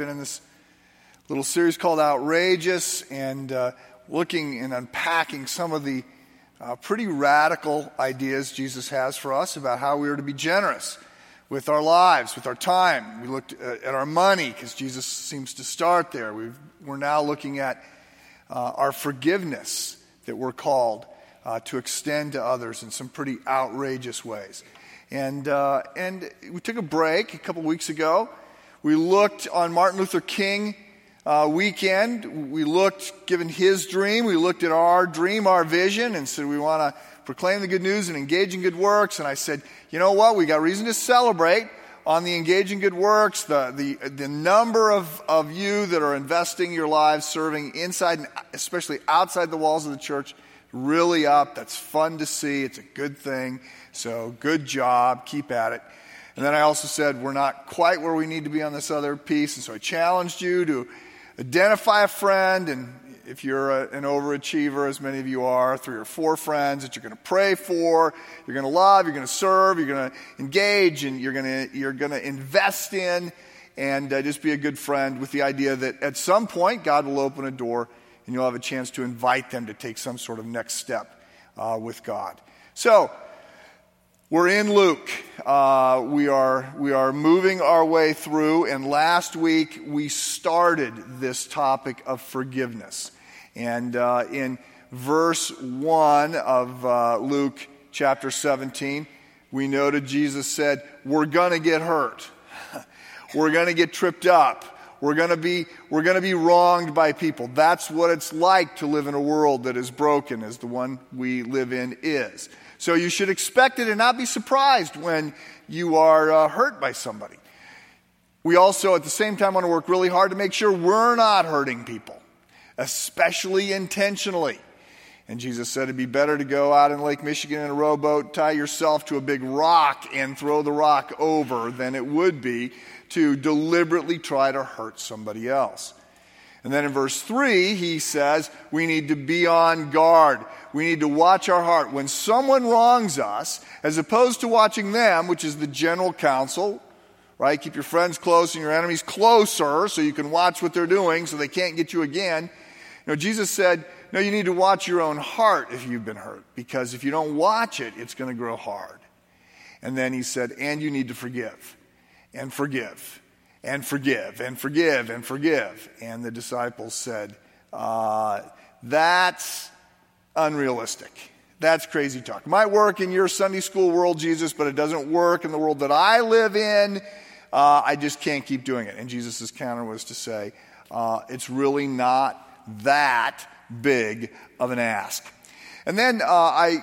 been in this little series called Outrageous and uh, looking and unpacking some of the uh, pretty radical ideas Jesus has for us about how we are to be generous with our lives, with our time. We looked at, at our money because Jesus seems to start there. we are now looking at uh, our forgiveness that we're called uh, to extend to others in some pretty outrageous ways. And, uh, and we took a break a couple weeks ago. We looked on Martin Luther King uh, weekend. We looked, given his dream, we looked at our dream, our vision, and said we want to proclaim the good news and engage in good works. And I said, you know what? We got reason to celebrate on the engaging good works, the, the, the number of, of you that are investing your lives serving inside and especially outside the walls of the church really up. That's fun to see. It's a good thing. So good job. Keep at it. And then I also said, we're not quite where we need to be on this other piece. And so I challenged you to identify a friend. And if you're a, an overachiever, as many of you are, three or four friends that you're going to pray for, you're going to love, you're going to serve, you're going to engage, and you're going to, you're going to invest in, and uh, just be a good friend with the idea that at some point God will open a door and you'll have a chance to invite them to take some sort of next step uh, with God. So, we're in Luke. Uh, we, are, we are moving our way through, and last week we started this topic of forgiveness. And uh, in verse 1 of uh, Luke chapter 17, we noted Jesus said, We're going to get hurt. We're going to get tripped up. We're going to be we're going to be wronged by people. That's what it's like to live in a world that is broken as the one we live in is. So you should expect it and not be surprised when you are uh, hurt by somebody. We also, at the same time, want to work really hard to make sure we're not hurting people, especially intentionally. And Jesus said it'd be better to go out in Lake Michigan in a rowboat, tie yourself to a big rock, and throw the rock over than it would be to deliberately try to hurt somebody else. And then in verse 3, he says we need to be on guard. We need to watch our heart. When someone wrongs us, as opposed to watching them, which is the general counsel, right? Keep your friends close and your enemies closer so you can watch what they're doing so they can't get you again. You know, Jesus said, no, you need to watch your own heart if you've been hurt, because if you don't watch it, it's going to grow hard. And then he said, and you need to forgive, and forgive, and forgive, and forgive, and forgive. And the disciples said, uh, that's unrealistic. That's crazy talk. Might work in your Sunday school world, Jesus, but it doesn't work in the world that I live in. Uh, I just can't keep doing it. And Jesus' counter was to say, uh, it's really not that big of an ask. And then uh, I,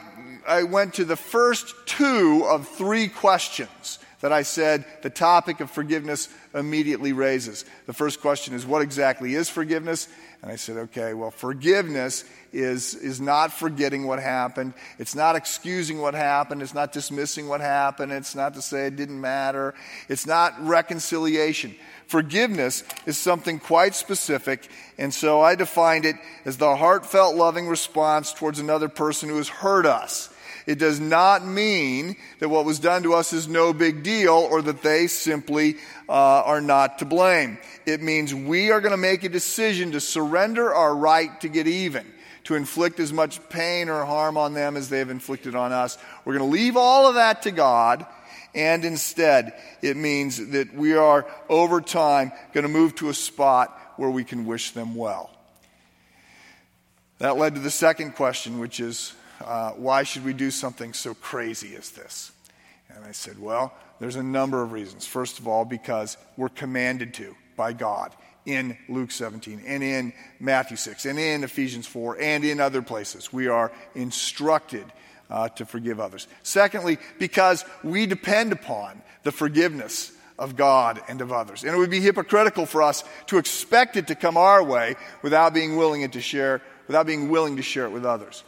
I went to the first two of three questions that I said the topic of forgiveness immediately raises. The first question is, what exactly is forgiveness? And I said, okay, well, forgiveness is, is not forgetting what happened. It's not excusing what happened. It's not dismissing what happened. It's not to say it didn't matter. It's not reconciliation. Forgiveness is something quite specific, and so I defined it as the heartfelt, loving response towards another person who has hurt us. It does not mean that what was done to us is no big deal or that they simply uh, are not to blame. It means we are going to make a decision to surrender our right to get even, to inflict as much pain or harm on them as they have inflicted on us. We're going to leave all of that to God and instead, it means that we are, over time, going to move to a spot where we can wish them well. That led to the second question, which is uh, why should we do something so crazy as this? And I said, well, there's a number of reasons. First of all, because we're commanded to by God in Luke 17 and in Matthew 6 and in Ephesians 4 and in other places. We are instructed uh, to forgive others. Secondly, because we depend upon the forgiveness of God and of others. And it would be hypocritical for us to expect it to come our way without being willing to share, without being willing to share it with others.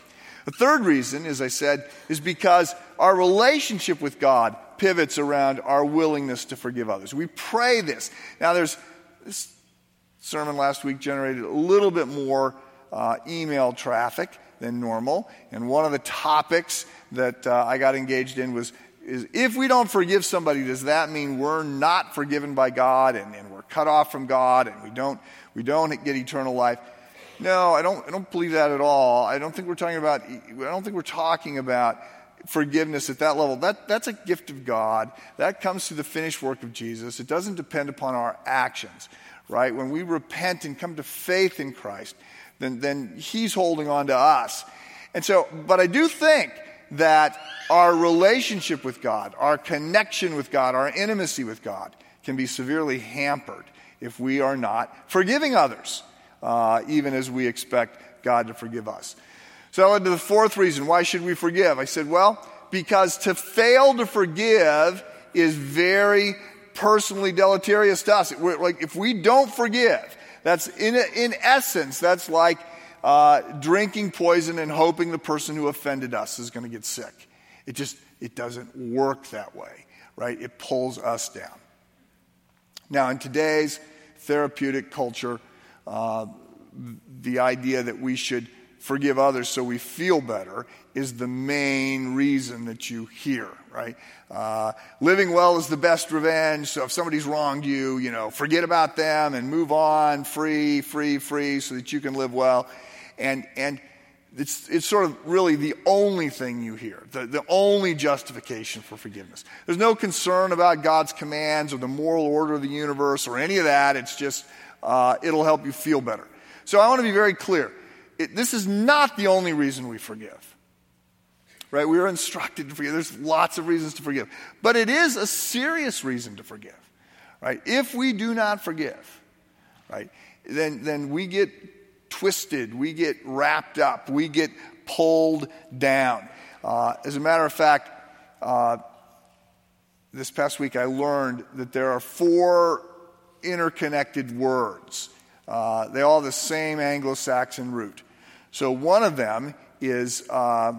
The third reason, as I said, is because our relationship with God pivots around our willingness to forgive others. We pray this. Now, there's this sermon last week generated a little bit more uh, email traffic than normal. And one of the topics that uh, I got engaged in was is if we don't forgive somebody, does that mean we're not forgiven by God and, and we're cut off from God and we don't, we don't get eternal life? No, I don't, I don't believe that at all. I don't think we're talking about, I don't think we're talking about forgiveness at that level. That, that's a gift of God. That comes through the finished work of Jesus. It doesn't depend upon our actions, right? When we repent and come to faith in Christ, then, then He's holding on to us. And so, but I do think that our relationship with God, our connection with God, our intimacy with God can be severely hampered if we are not forgiving others, uh, even as we expect God to forgive us. So I went to the fourth reason. Why should we forgive? I said, well, because to fail to forgive is very personally deleterious to us. We're, like if we don't forgive, that's in, in essence, that's like uh, drinking poison and hoping the person who offended us is going to get sick. It just it doesn't work that way, right? It pulls us down. Now, in today's therapeutic culture, uh, the idea that we should forgive others so we feel better is the main reason that you hear, right? Uh, living well is the best revenge. So if somebody's wronged you, you know, forget about them and move on, free, free, free, so that you can live well. And, and it's, it's sort of really the only thing you hear, the, the only justification for forgiveness. There's no concern about God's commands or the moral order of the universe or any of that. It's just, uh, it'll help you feel better. So I want to be very clear it, this is not the only reason we forgive. Right? We are instructed to forgive. There's lots of reasons to forgive. But it is a serious reason to forgive. Right? If we do not forgive, right, then, then we get twisted, we get wrapped up, we get pulled down. Uh, as a matter of fact, uh, this past week I learned that there are four interconnected words. Uh, they all have the same Anglo Saxon root. So one of them is uh,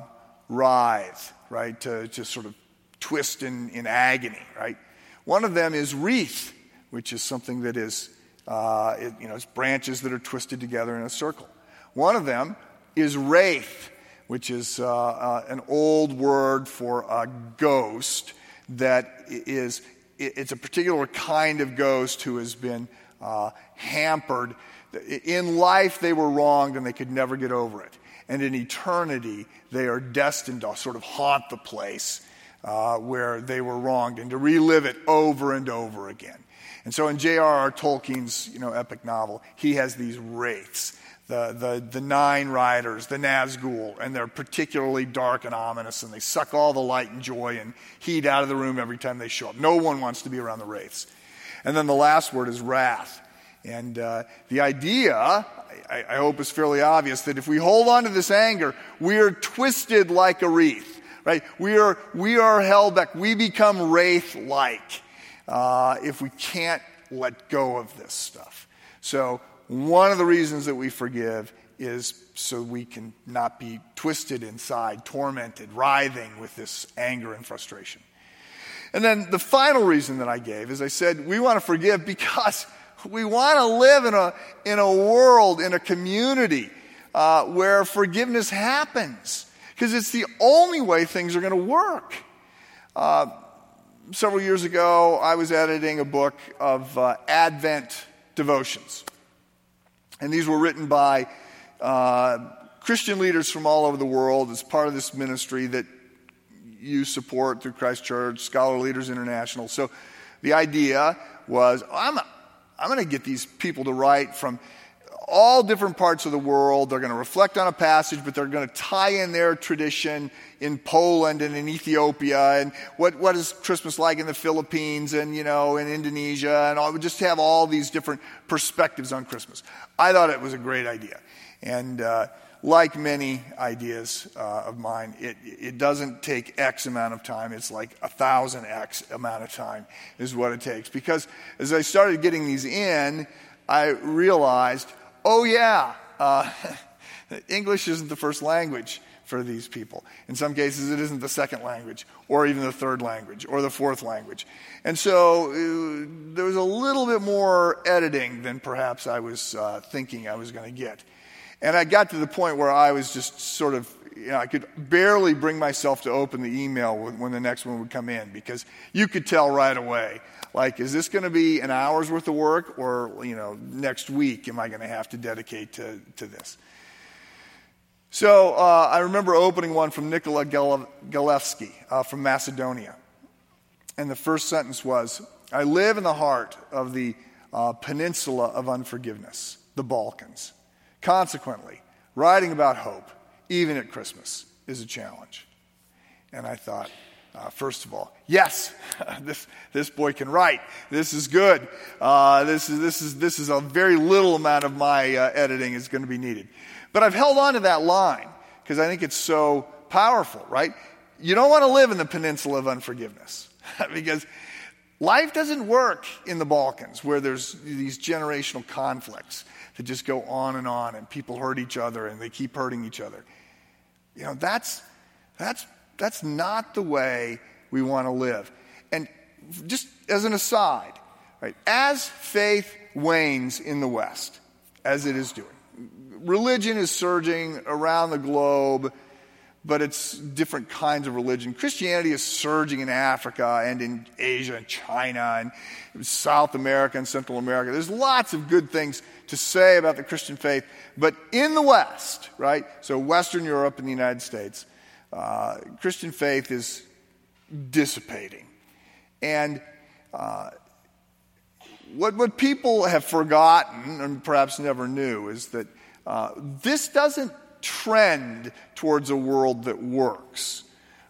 writhe, right? To, to sort of twist in, in agony, right? One of them is wreath, which is something that is, uh, it, you know, it's branches that are twisted together in a circle. One of them is wraith, which is uh, uh, an old word for a ghost that is, it's a particular kind of ghost who has been uh, hampered in life, they were wronged and they could never get over it. And in eternity, they are destined to sort of haunt the place uh, where they were wronged and to relive it over and over again. And so in J.R.R. Tolkien's you know, epic novel, he has these wraiths, the, the, the nine riders, the Nazgul, and they're particularly dark and ominous, and they suck all the light and joy and heat out of the room every time they show up. No one wants to be around the wraiths. And then the last word is wrath. And uh, the idea, I, I, hope, is fairly obvious that if we hold on to this anger, we are twisted like a wreath, right? We are, we are held back. We become wraith like uh, if we can't let go of this stuff. So, one of the reasons that we forgive is so we can not be twisted inside, tormented, writhing with this anger and frustration. And then the final reason that I gave is I said we want to forgive because we want to live in a, in a world, in a community uh, where forgiveness happens because it's the only way things are going to work. Uh, several years ago, I was editing a book of uh, Advent devotions. And these were written by uh, Christian leaders from all over the world as part of this ministry that you support through Christ Church, Scholar Leaders International. So the idea was I'm, I'm going to get these people to write from all different parts of the world. They're going to reflect on a passage, but they're going to tie in their tradition in Poland and in Ethiopia and what, what is Christmas like in the Philippines and, you know, in Indonesia and all, just have all these different perspectives on Christmas. I thought it was a great idea. And, uh, like many ideas uh, of mine, it, it doesn't take X amount of time. It's like a thousand X amount of time is what it takes. Because as I started getting these in, I realized, oh yeah, uh, English isn't the first language for these people. In some cases, it isn't the second language, or even the third language, or the fourth language. And so uh, there was a little bit more editing than perhaps I was uh, thinking I was going to get. And I got to the point where I was just sort of you know, I could barely bring myself to open the email when the next one would come in because you could tell right away. Like, is this going to be an hour's worth of work or, you know, next week am I going to have to dedicate to, to this? So uh, I remember opening one from Nikola Galevsky uh, from Macedonia. And the first sentence was I live in the heart of the uh, peninsula of unforgiveness, the Balkans. Consequently, writing about hope, even at Christmas, is a challenge. And I thought, uh, first of all, yes, this, this boy can write. This is good. Uh, this, is, this, is, this is a very little amount of my uh, editing is going to be needed. But I've held on to that line because I think it's so powerful, right? You don't want to live in the peninsula of unforgiveness because life doesn't work in the Balkans where there's these generational conflicts that just go on and on and people hurt each other and they keep hurting each other. You know, that's, that's, that's not the way we want to live. And just as an aside, right, as faith wanes in the West, as it is doing, religion is surging around the globe, but it's different kinds of religion. Christianity is surging in Africa and in Asia and China and South America and Central America. There's lots of good things to say about the Christian faith, but in the West, right? So, Western Europe and the United States, uh, Christian faith is dissipating. And uh, what, what people have forgotten and perhaps never knew is that uh, this doesn't trend towards a world that works,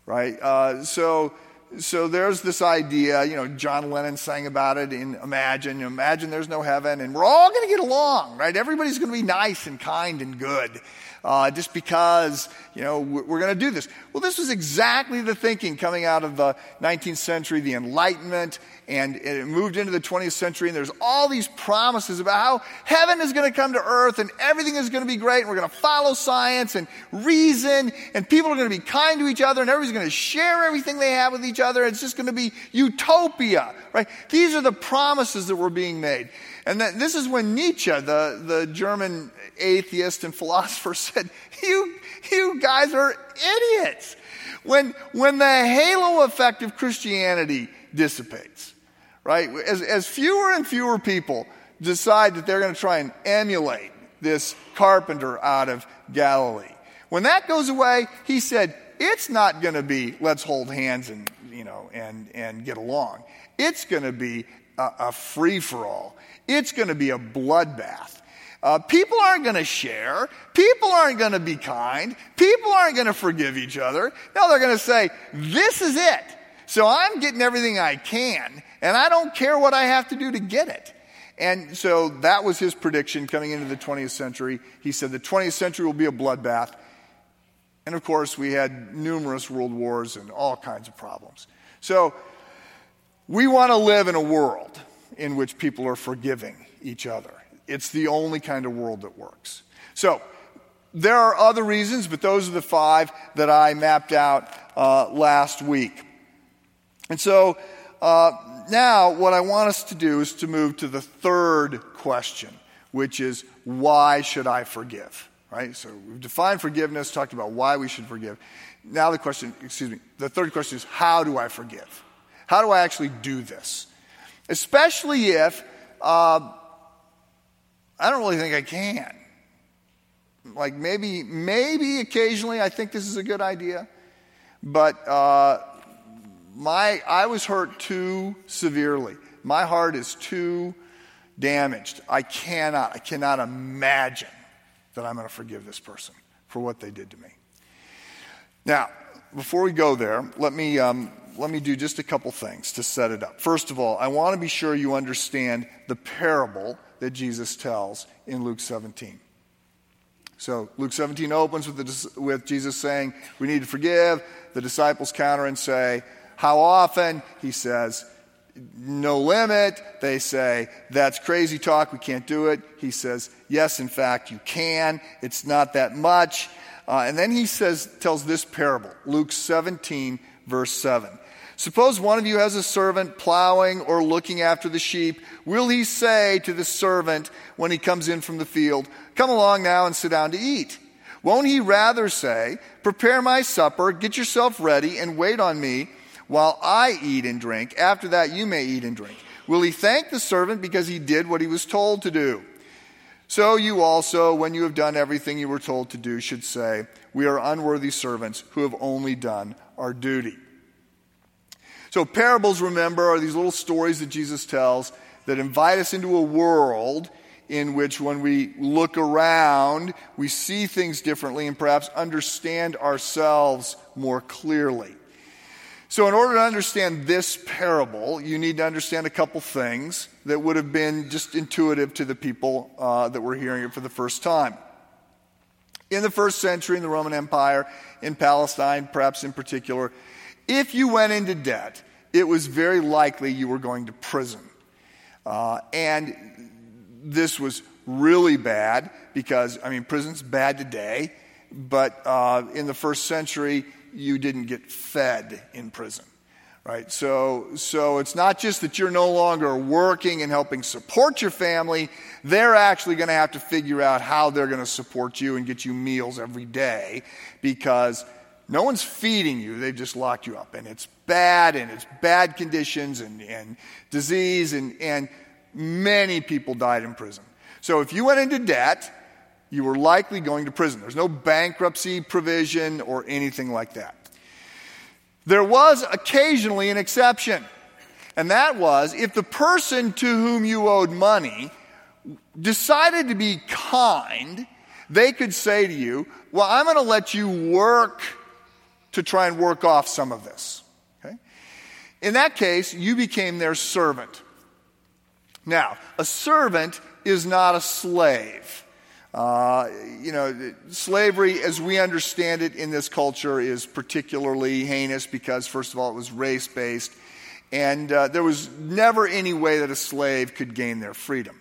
right? Uh, so, so there's this idea, you know, John Lennon sang about it in Imagine. Imagine there's no heaven and we're all going to get along, right? Everybody's going to be nice and kind and good uh, just because, you know, we're going to do this. Well, this was exactly the thinking coming out of the 19th century, the Enlightenment, and it moved into the 20th century, and there's all these promises about how heaven is going to come to earth and everything is going to be great, and we're going to follow science and reason, and people are going to be kind to each other, and everybody's going to share everything they have with each other. It's just going to be utopia, right? These are the promises that were being made. And that, this is when Nietzsche, the, the German atheist and philosopher, said, you, you guys are idiots. When, when the halo effect of Christianity dissipates, right? As, as fewer and fewer people decide that they're going to try and emulate this carpenter out of Galilee. When that goes away, he said, it's not going to be let's hold hands and, you know, and, and get along. It's going to be a, a free for all. It's going to be a bloodbath. Uh, people aren't going to share. People aren't going to be kind. People aren't going to forgive each other. No, they're going to say, This is it. So I'm getting everything I can, and I don't care what I have to do to get it. And so that was his prediction coming into the 20th century. He said the 20th century will be a bloodbath. And of course, we had numerous world wars and all kinds of problems. So we want to live in a world in which people are forgiving each other. It's the only kind of world that works. So, there are other reasons, but those are the five that I mapped out uh, last week. And so, uh, now what I want us to do is to move to the third question, which is why should I forgive? Right? So we've defined forgiveness, talked about why we should forgive. Now the question, excuse me, the third question is how do I forgive? How do I actually do this? Especially if uh, I don't really think I can. Like maybe, maybe occasionally I think this is a good idea, but uh, my I was hurt too severely. My heart is too damaged. I cannot, I cannot imagine that I'm going to forgive this person for what they did to me. Now, before we go there, let me um, let me do just a couple things to set it up. First of all, I want to be sure you understand the parable that Jesus tells in Luke 17. So Luke 17 opens with, the, with Jesus saying, We need to forgive. The disciples counter and say, How often? He says, No limit. They say, That's crazy talk. We can't do it. He says, Yes, in fact, you can. It's not that much. Uh, and then he says, tells this parable, Luke 17, verse 7. Suppose one of you has a servant plowing or looking after the sheep. Will he say to the servant when he comes in from the field, Come along now and sit down to eat? Won't he rather say, Prepare my supper, get yourself ready, and wait on me while I eat and drink? After that, you may eat and drink. Will he thank the servant because he did what he was told to do? So you also, when you have done everything you were told to do, should say, We are unworthy servants who have only done our duty. So, parables, remember, are these little stories that Jesus tells that invite us into a world in which, when we look around, we see things differently and perhaps understand ourselves more clearly. So, in order to understand this parable, you need to understand a couple things that would have been just intuitive to the people uh, that were hearing it for the first time. In the first century, in the Roman Empire, in Palestine, perhaps in particular, if you went into debt, it was very likely you were going to prison. Uh, and this was really bad because, I mean, prison's bad today, but uh, in the first century, you didn't get fed in prison. Right? So, so it's not just that you're no longer working and helping support your family, they're actually going to have to figure out how they're going to support you and get you meals every day because no one's feeding you, they've just locked you up. And it's bad, and it's bad conditions and, and disease, and, and many people died in prison. So if you went into debt, you were likely going to prison. There's no bankruptcy provision or anything like that. There was occasionally an exception, and that was if the person to whom you owed money decided to be kind, they could say to you, Well, I'm going to let you work to try and work off some of this. Okay? In that case, you became their servant. Now, a servant is not a slave. Uh, you know, slavery, as we understand it in this culture, is particularly heinous because, first of all, it was race based, and uh, there was never any way that a slave could gain their freedom.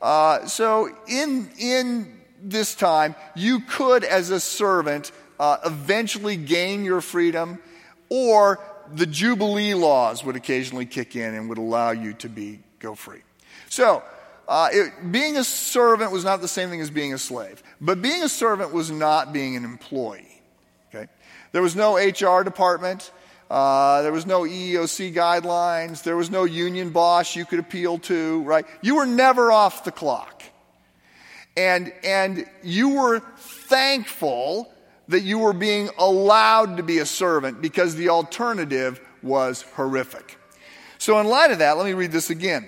Uh, so, in, in this time, you could, as a servant, uh, eventually gain your freedom, or the Jubilee laws would occasionally kick in and would allow you to be go free. So, uh, it, being a servant was not the same thing as being a slave, but being a servant was not being an employee. Okay, there was no HR department. Uh, there was no EEOC guidelines. There was no union boss you could appeal to, right? You were never off the clock. And, and you were thankful that you were being allowed to be a servant because the alternative was horrific. So, in light of that, let me read this again.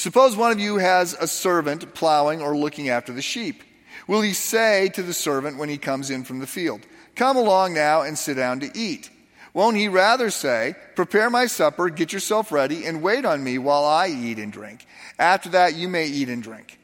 Suppose one of you has a servant plowing or looking after the sheep. Will he say to the servant when he comes in from the field, Come along now and sit down to eat? Won't he rather say, Prepare my supper, get yourself ready, and wait on me while I eat and drink? After that, you may eat and drink.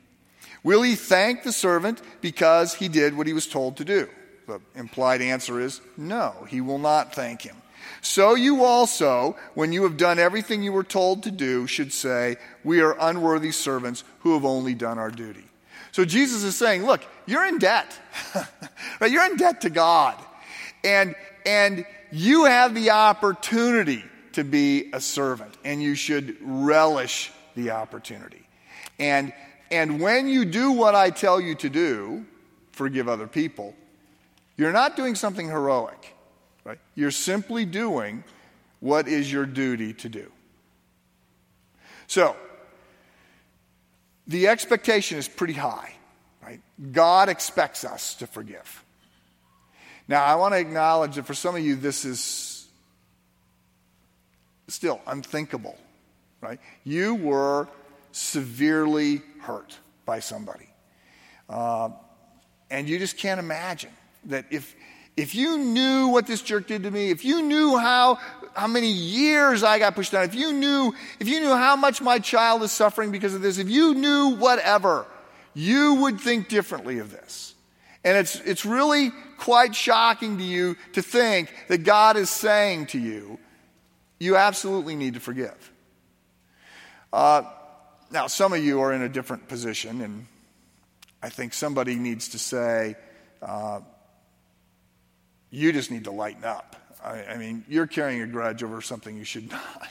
Will he thank the servant because he did what he was told to do? The implied answer is no, he will not thank him. So you also, when you have done everything you were told to do, should say, We are unworthy servants who have only done our duty. So Jesus is saying, Look, you're in debt. right? You're in debt to God. And, and you have the opportunity to be a servant, and you should relish the opportunity. And and when you do what I tell you to do, forgive other people, you're not doing something heroic, right? You're simply doing what is your duty to do. So, the expectation is pretty high, right? God expects us to forgive. Now, I want to acknowledge that for some of you, this is still unthinkable, right? You were severely hurt by somebody. Uh, and you just can't imagine that if, if you knew what this jerk did to me, if you knew how, how many years I got pushed down, if you knew, if you knew how much my child is suffering because of this, if you knew whatever, you would think differently of this. And it's, it's really quite shocking to you to think that God is saying to you, you absolutely need to forgive. Uh, now, some of you are in a different position, and I think somebody needs to say, uh, you just need to lighten up. I, I, mean, you're carrying a grudge over something you should not.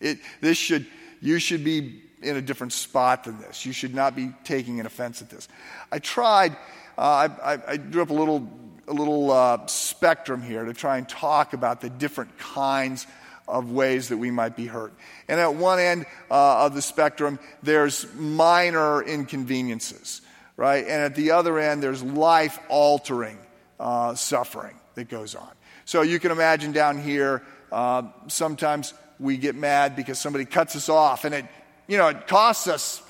It, this, should, you should be in a different spot than this. You should not be taking an offense at this. I tried, uh, I, I, I, drew up a little, a little uh, spectrum here to try and talk about the different kinds of ways that we might be hurt. And at one end uh, of the spectrum, there's minor inconveniences, right? And at the other end, there's life altering uh, suffering that goes on. So you can imagine down here, uh, sometimes we get mad because somebody cuts us off and it, you know, it costs us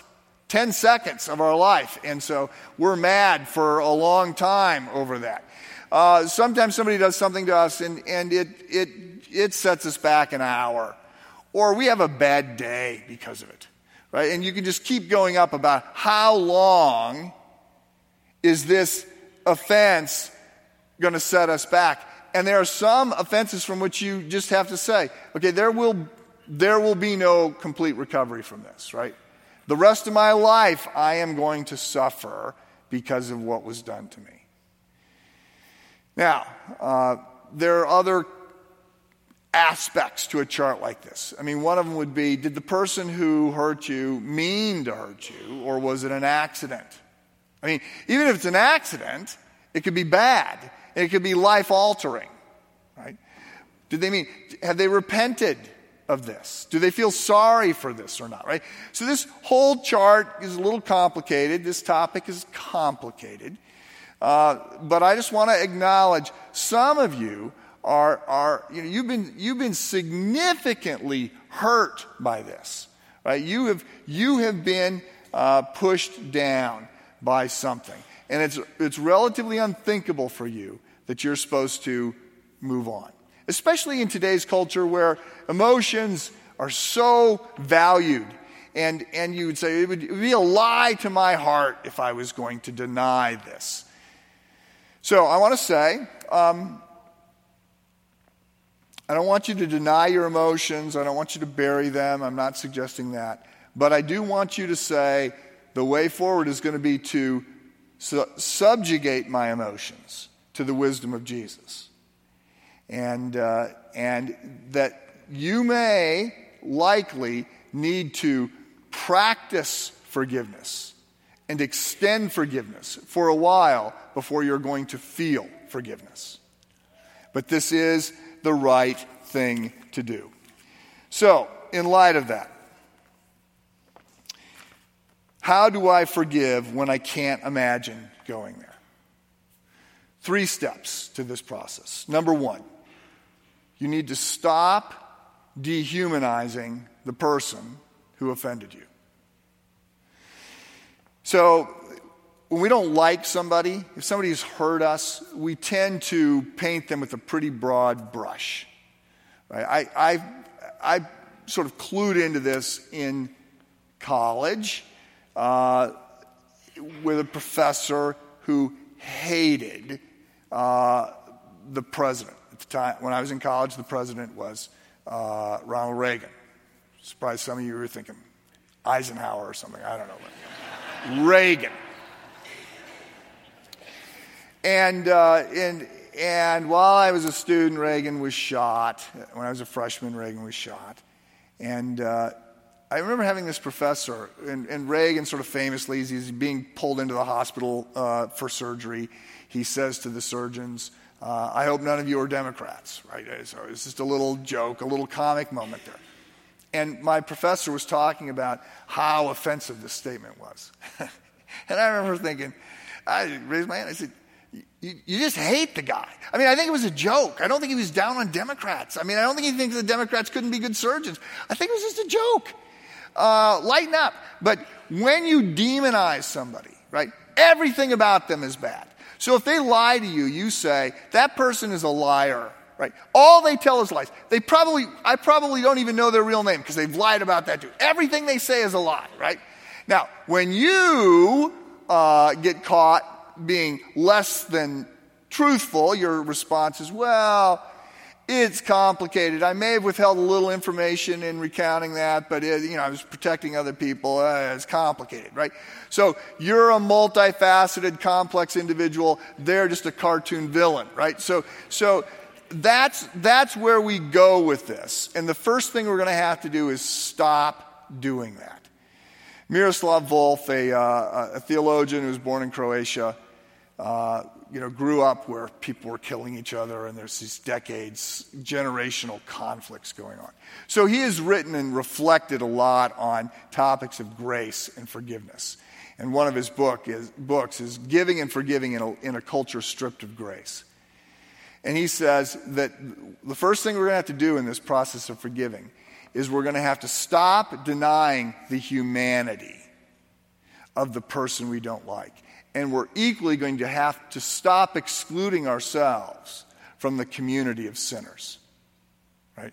10 seconds of our life. And so we're mad for a long time over that. Uh, sometimes somebody does something to us and, and it, it, it sets us back an hour. Or we have a bad day because of it, right? And you can just keep going up about how long is this offense going to set us back? And there are some offenses from which you just have to say, okay, there will, there will be no complete recovery from this, right? The rest of my life, I am going to suffer because of what was done to me. Now, uh, there are other aspects to a chart like this. I mean, one of them would be did the person who hurt you mean to hurt you, or was it an accident? I mean, even if it's an accident, it could be bad. It could be life altering, right? Did they mean, have they repented of this? Do they feel sorry for this or not, right? So this whole chart is a little complicated. This topic is complicated. Uh, but I just want to acknowledge some of you are, are you know, you've been, you've been significantly hurt by this, right? You have, you have been uh, pushed down by something. And it's, it's relatively unthinkable for you that you're supposed to move on. Especially in today's culture where emotions are so valued. And, and you would say, it would, be a lie to my heart if I was going to deny this. So I want to say, um, I don't want you to deny your emotions. I don't want you to bury them. I'm not suggesting that. But I do want you to say the way forward is going to be to su- subjugate my emotions to the wisdom of Jesus. And, uh, and that you may likely need to practice forgiveness and extend forgiveness for a while before you're going to feel forgiveness. But this is the right thing to do. So, in light of that, how do I forgive when I can't imagine going there? Three steps to this process. Number one, you need to stop dehumanizing the person who offended you. So, when we don't like somebody, if somebody's hurt us, we tend to paint them with a pretty broad brush. Right? I, I, I sort of clued into this in college uh, with a professor who hated uh, the president. At the time, when I was in college, the president was uh, Ronald Reagan. Surprised some of you were thinking Eisenhower or something. I don't know. Reagan. And, uh, and, and while I was a student, Reagan was shot. When I was a freshman, Reagan was shot. And uh, I remember having this professor, and, and, Reagan sort of famously, he's being pulled into the hospital uh, for surgery, he says to the surgeons, uh, I hope none of you are Democrats, right? So it's just a little joke, a little comic moment there. And my professor was talking about how offensive this statement was. and I remember thinking, I raised my hand, I said, you, you, just hate the guy. I mean, I think it was a joke. I don't think he was down on Democrats. I mean, I don't think he thinks the Democrats couldn't be good surgeons. I think it was just a joke. Uh, lighten up. But when you demonize somebody, right, everything about them is bad. So if they lie to you, you say, that person is a liar right? All they tell is lies. They probably, I probably don't even know their real name because they've lied about that too. Everything they say is a lie, right? Now, when you uh, get caught being less than truthful, your response is, well, it's complicated. I may have withheld a little information in recounting that, but it, you know, I was protecting other people. Uh, it's complicated, right? So you're a multifaceted, complex individual. They're just a cartoon villain, right? So, so that's, that's where we go with this. And the first thing we're going to have to do is stop doing that. Miroslav Volf, a, uh, a theologian who was born in Croatia, uh, you know, grew up where people were killing each other and there's these decades, generational conflicts going on. So he has written and reflected a lot on topics of grace and forgiveness. And one of his book is, books is Giving and Forgiving in a, in a Culture Stripped of Grace. And he says that the first thing we're going to have to do in this process of forgiving is we're going to have to stop denying the humanity of the person we don't like and we're equally going to have to stop excluding ourselves from the community of sinners. Right?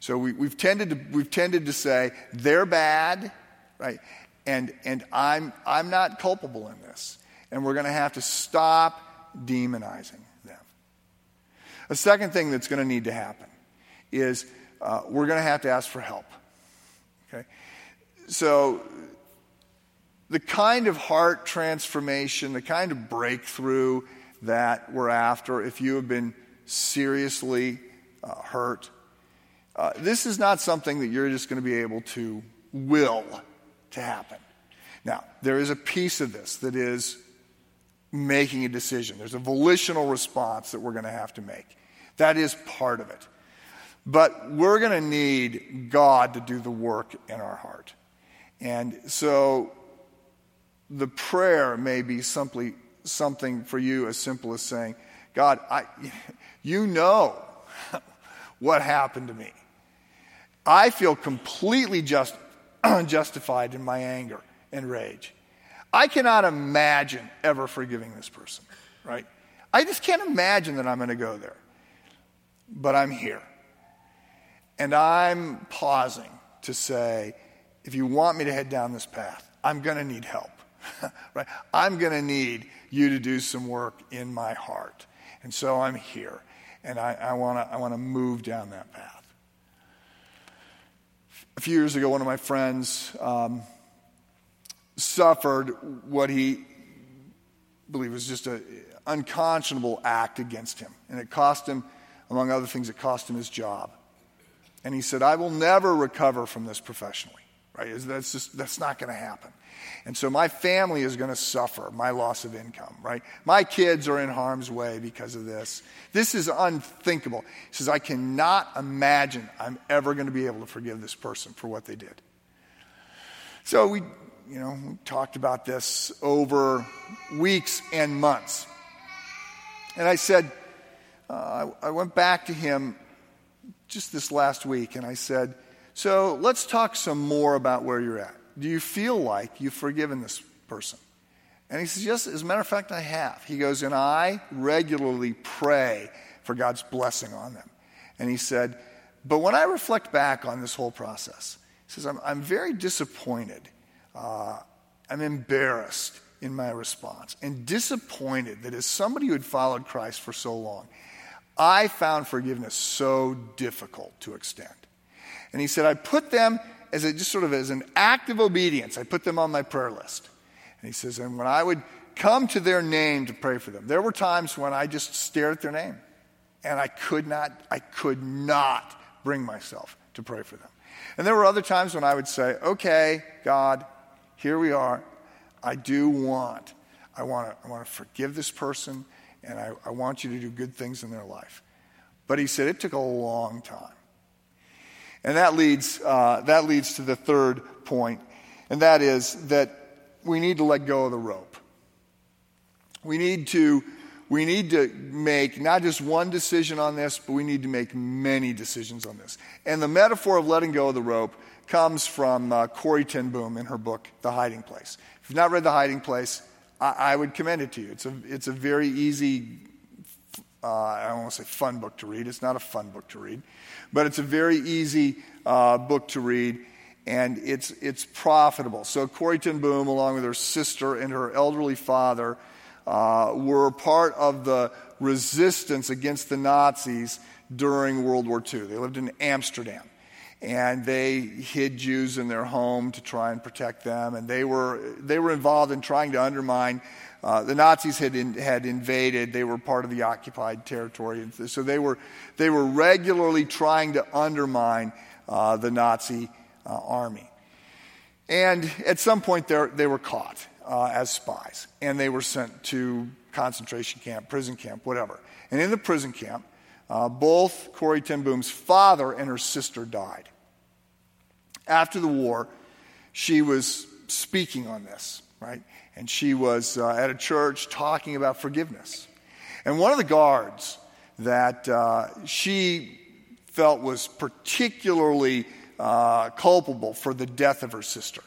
So we, have tended to, we've tended to say, they're bad, right? And, and I'm, I'm not culpable in this. And we're going to have to stop demonizing them. A second thing that's going to need to happen is uh, we're going to have to ask for help. Okay? So the kind of heart transformation, the kind of breakthrough that we're after if you have been seriously uh, hurt. Uh, this is not something that you're just going to be able to will to happen. Now, there is a piece of this that is making a decision. There's a volitional response that we're going to have to make. That is part of it. But we're going to need God to do the work in our heart. And so the prayer may be simply something for you as simple as saying, God, I, you know what happened to me. I feel completely just, justified in my anger and rage. I cannot imagine ever forgiving this person, right? I just can't imagine that I'm going to go there. But I'm here. And I'm pausing to say, if you want me to head down this path, I'm going to need help. right? I'm going to need you to do some work in my heart. And so I'm here. And I, want to I move down that path. A few years ago, one of my friends um, suffered what he believed was just an unconscionable act against him. And it cost him, among other things, it cost him his job. And he said, I will never recover from this professionally. Right? That's just that's not going to happen. And so my family is going to suffer my loss of income, right? My kids are in harm's way because of this. This is unthinkable. He says, I cannot imagine I'm ever going to be able to forgive this person for what they did. So we, you know, we talked about this over weeks and months. And I said, uh, I, I went back to him just this last week and I said, So let's talk some more about where you're at. Do you feel like you've forgiven this person? And he says, Yes, as a matter of fact, I have. He goes, And I regularly pray for God's blessing on them. And he said, But when I reflect back on this whole process, he says, I'm, I'm very disappointed. Uh, I'm embarrassed in my response and disappointed that as somebody who had followed Christ for so long, I found forgiveness so difficult to extend. And he said, I put them as a, just sort of as an act of obedience, I put them on my prayer list. And he says, and when I would come to their name to pray for them, there were times when I just stared at their name and I could not, I could not bring myself to pray for them. And there were other times when I would say, okay, God, here we are. I do want, I want to, I want to forgive this person and I, I want you to do good things in their life. But he said it took a long time. And that leads, uh, that leads to the third point, and that is that we need to let go of the rope. We need to, we need to make not just one decision on this, but we need to make many decisions on this. And the metaphor of letting go of the rope comes from uh, Corrie ten Boom in her book, The Hiding Place. If you've not read The Hiding Place, I, I would commend it to you. It's a, it's a very easy, uh, I don't want to say fun book to read. It's not a fun book to read. But it's a very easy uh, book to read, and it's, it's profitable. So Corrie ten Boom, along with her sister and her elderly father, uh, were part of the resistance against the Nazis during World War II. They lived in Amsterdam. And they hid Jews in their home to try and protect them. And they were, they were involved in trying to undermine uh, the Nazis had, in, had invaded. They were part of the occupied territory. And So they were, they were regularly trying to undermine uh, the Nazi uh, army. And at some point, they were caught uh, as spies, and they were sent to concentration camp, prison camp, whatever. And in the prison camp, uh, both Corrie ten Boom's father and her sister died. After the war, she was speaking on this, right? And she was uh, at a church talking about forgiveness. And one of the guards that uh, she felt was particularly uh, culpable for the death of her sister.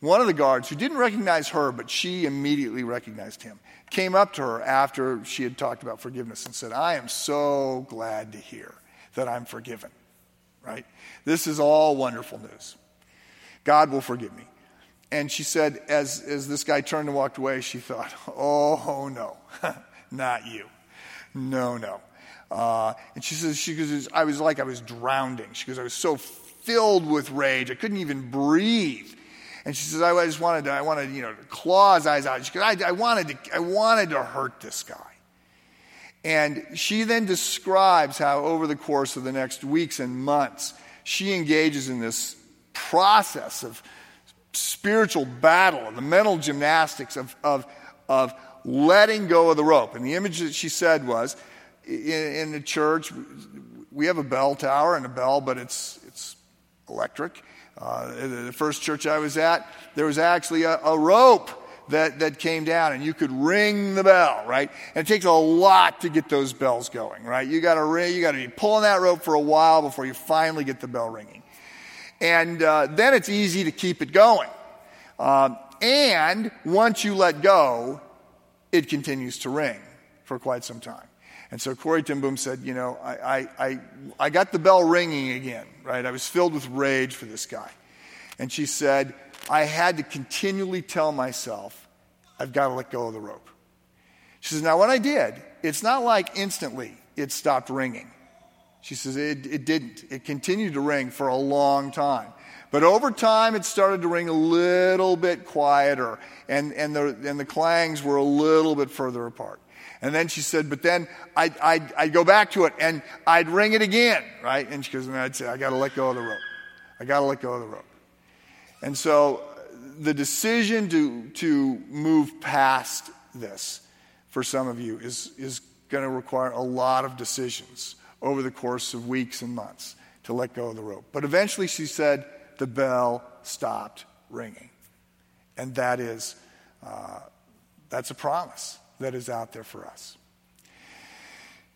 One of the guards, who didn't recognize her, but she immediately recognized him, came up to her after she had talked about forgiveness and said, I am so glad to hear that I'm forgiven. Right? This is all wonderful news. God will forgive me. And she said, as, as this guy turned and walked away, she thought, oh, no, not you. No, no. Uh, and she says, she goes, I was like I was drowning. She goes, I was so filled with rage, I couldn't even breathe. And she says, I, just wanted to, I wanted, you know, to claw his eyes out. She goes, I, I, wanted to, I wanted to hurt this guy. And she then describes how over the course of the next weeks and months, she engages in this process of spiritual battle, the mental gymnastics of, of, of letting go of the rope. And the image that she said was in, in the church, we have a bell tower and a bell, but it's, it's electric. Uh, the first church I was at, there was actually a, a rope that, that came down and you could ring the bell, right? And it takes a lot to get those bells going, right? You gotta ring, you gotta be pulling that rope for a while before you finally get the bell ringing. And uh, then it's easy to keep it going. Uh, and once you let go, it continues to ring for quite some time. And so Corrie ten Boom said, You know, I, I, I, got the bell ringing again, right? I was filled with rage for this guy. And she said, I had to continually tell myself, I've got to let go of the rope. She says, Now, when I did, it's not like instantly it stopped ringing. She says, it, it didn't. It continued to ring for a long time. But over time, it started to ring a little bit quieter, and, and, the, and the clangs were a little bit further apart. And then she said, but then I'd, I'd, I'd go back to it and I'd ring it again, right? And she goes, and I'd say, I got to let go of the rope. I got to let go of the rope. And so the decision to, to move past this for some of you is, is going to require a lot of decisions over the course of weeks and months to let go of the rope. But eventually she said, the bell stopped ringing. And that is, uh, that's a promise that is out there for us.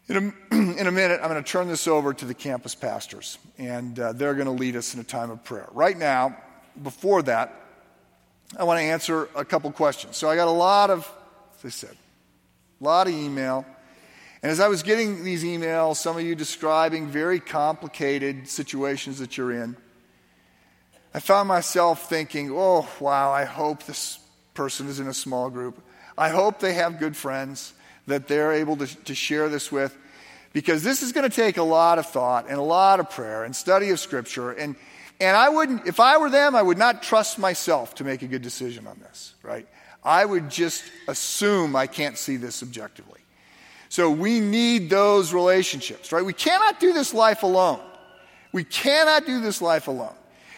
In a, in a minute, I'm going to turn this over to the campus pastors, and uh, they're going to lead us in a time of prayer. Right now, before that, I want to answer a couple questions. So I got a lot of, as I said, a lot of email. And as I was getting these emails, some of you describing very complicated situations that you're in, I found myself thinking, oh, wow, I hope this person is in a small group. I hope they have good friends that they're able to, to share this with because this is going to take a lot of thought and a lot of prayer and study of Scripture. And, and I wouldn't, if I were them, I would not trust myself to make a good decision on this, right? I would just assume I can't see this objectively. So we need those relationships, right? We cannot do this life alone. We cannot do this life alone.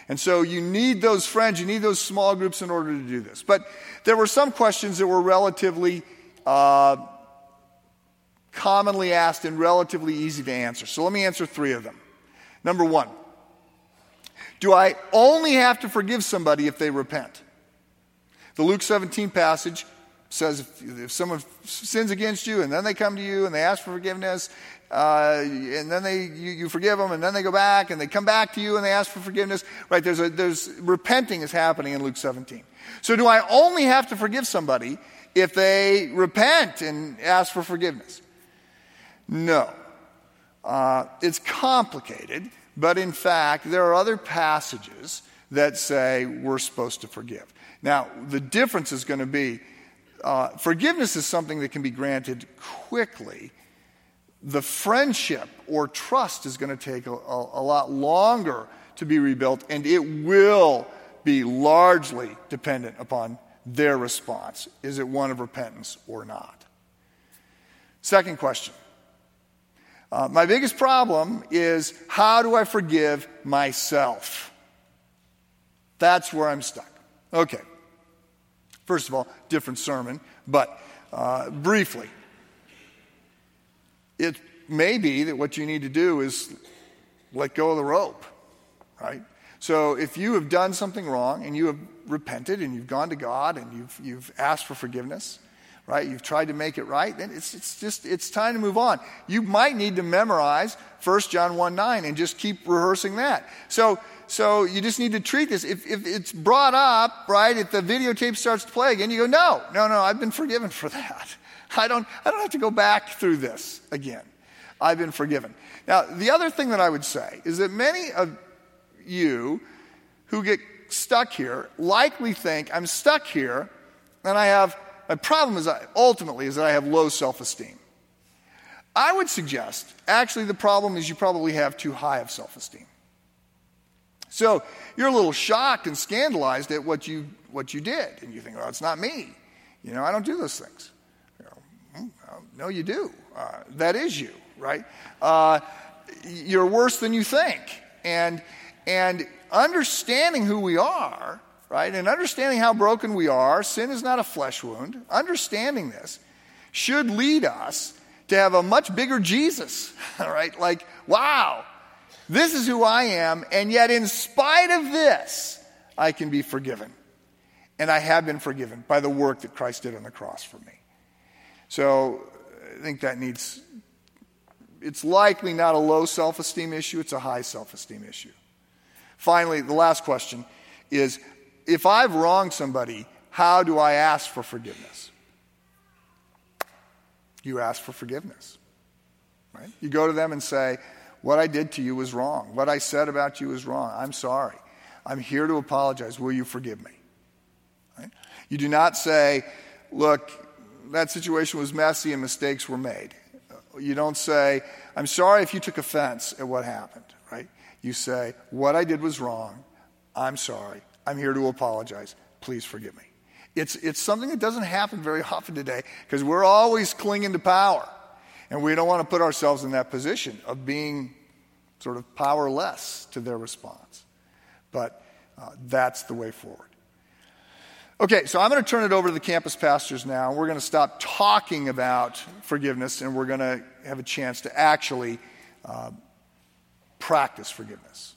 And so you need those friends, you need those small groups in order to do this. But there were some questions that were relatively uh, commonly asked and relatively easy to answer. So let me answer three of them. Number one Do I only have to forgive somebody if they repent? The Luke 17 passage says if, if someone sins against you and then they come to you and they ask for forgiveness uh, and then they you, you, forgive them, and then they go back and they come back to you and they ask for forgiveness. Right? There's a, there's repenting is happening in Luke 17. So do I only have to forgive somebody if they repent and ask for forgiveness? No. Uh, it's complicated, but in fact, there are other passages that say we're supposed to forgive. Now, the difference is going to be uh, forgiveness is something that can be granted quickly the friendship or trust is going to take a, a, a, lot longer to be rebuilt, and it will be largely dependent upon their response. Is it one of repentance or not? Second question. Uh, my biggest problem is how do I forgive myself? That's where I'm stuck. Okay. First of all, different sermon, but uh, briefly, it may be that what you need to do is let go of the rope, right? So if you have done something wrong and you have repented and you've gone to God and you've, you've asked for forgiveness, right? You've tried to make it right, then it's, it's just, it's time to move on. You might need to memorize 1 John 1 9 and just keep rehearsing that. So, so you just need to treat this. If, if it's brought up, right, if the videotape starts to play again, you go, no, no, no, I've been forgiven for that. I don't, I don't have to go back through this again. I've been forgiven. Now, the other thing that I would say is that many of you who get stuck here likely think, I'm stuck here and I have, my problem is I, ultimately is that I have low self esteem. I would suggest, actually, the problem is you probably have too high of self esteem. So you're a little shocked and scandalized at what you, what you did. And you think, well, it's not me. You know, I don't do those things. You know, hmm, no, you do. Uh, that is you, right? Uh, you're worse than you think. And, and understanding who we are, right, and understanding how broken we are, sin is not a flesh wound, understanding this should lead us to have a much bigger Jesus, all right? Like, wow, this is who I am, and yet in spite of this, I can be forgiven. And I have been forgiven by the work that Christ did on the cross for me. So I think that needs, it's likely not a low self esteem issue, it's a high self esteem issue. Finally, the last question is if I've wronged somebody, how do I ask for forgiveness? You ask for forgiveness. Right? You go to them and say, What I did to you was wrong. What I said about you was wrong. I'm sorry. I'm here to apologize. Will you forgive me? Right? You do not say, Look, that situation was messy and mistakes were made. You don't say, I'm sorry if you took offense at what happened, right? You say, What I did was wrong. I'm sorry. I'm here to apologize. Please forgive me. It's, it's something that doesn't happen very often today because we're always clinging to power. And we don't want to put ourselves in that position of being sort of powerless to their response. But uh, that's the way forward. Okay, so I'm going to turn it over to the campus pastors now. We're going to stop talking about forgiveness and we're going to have a chance to actually uh, practice forgiveness.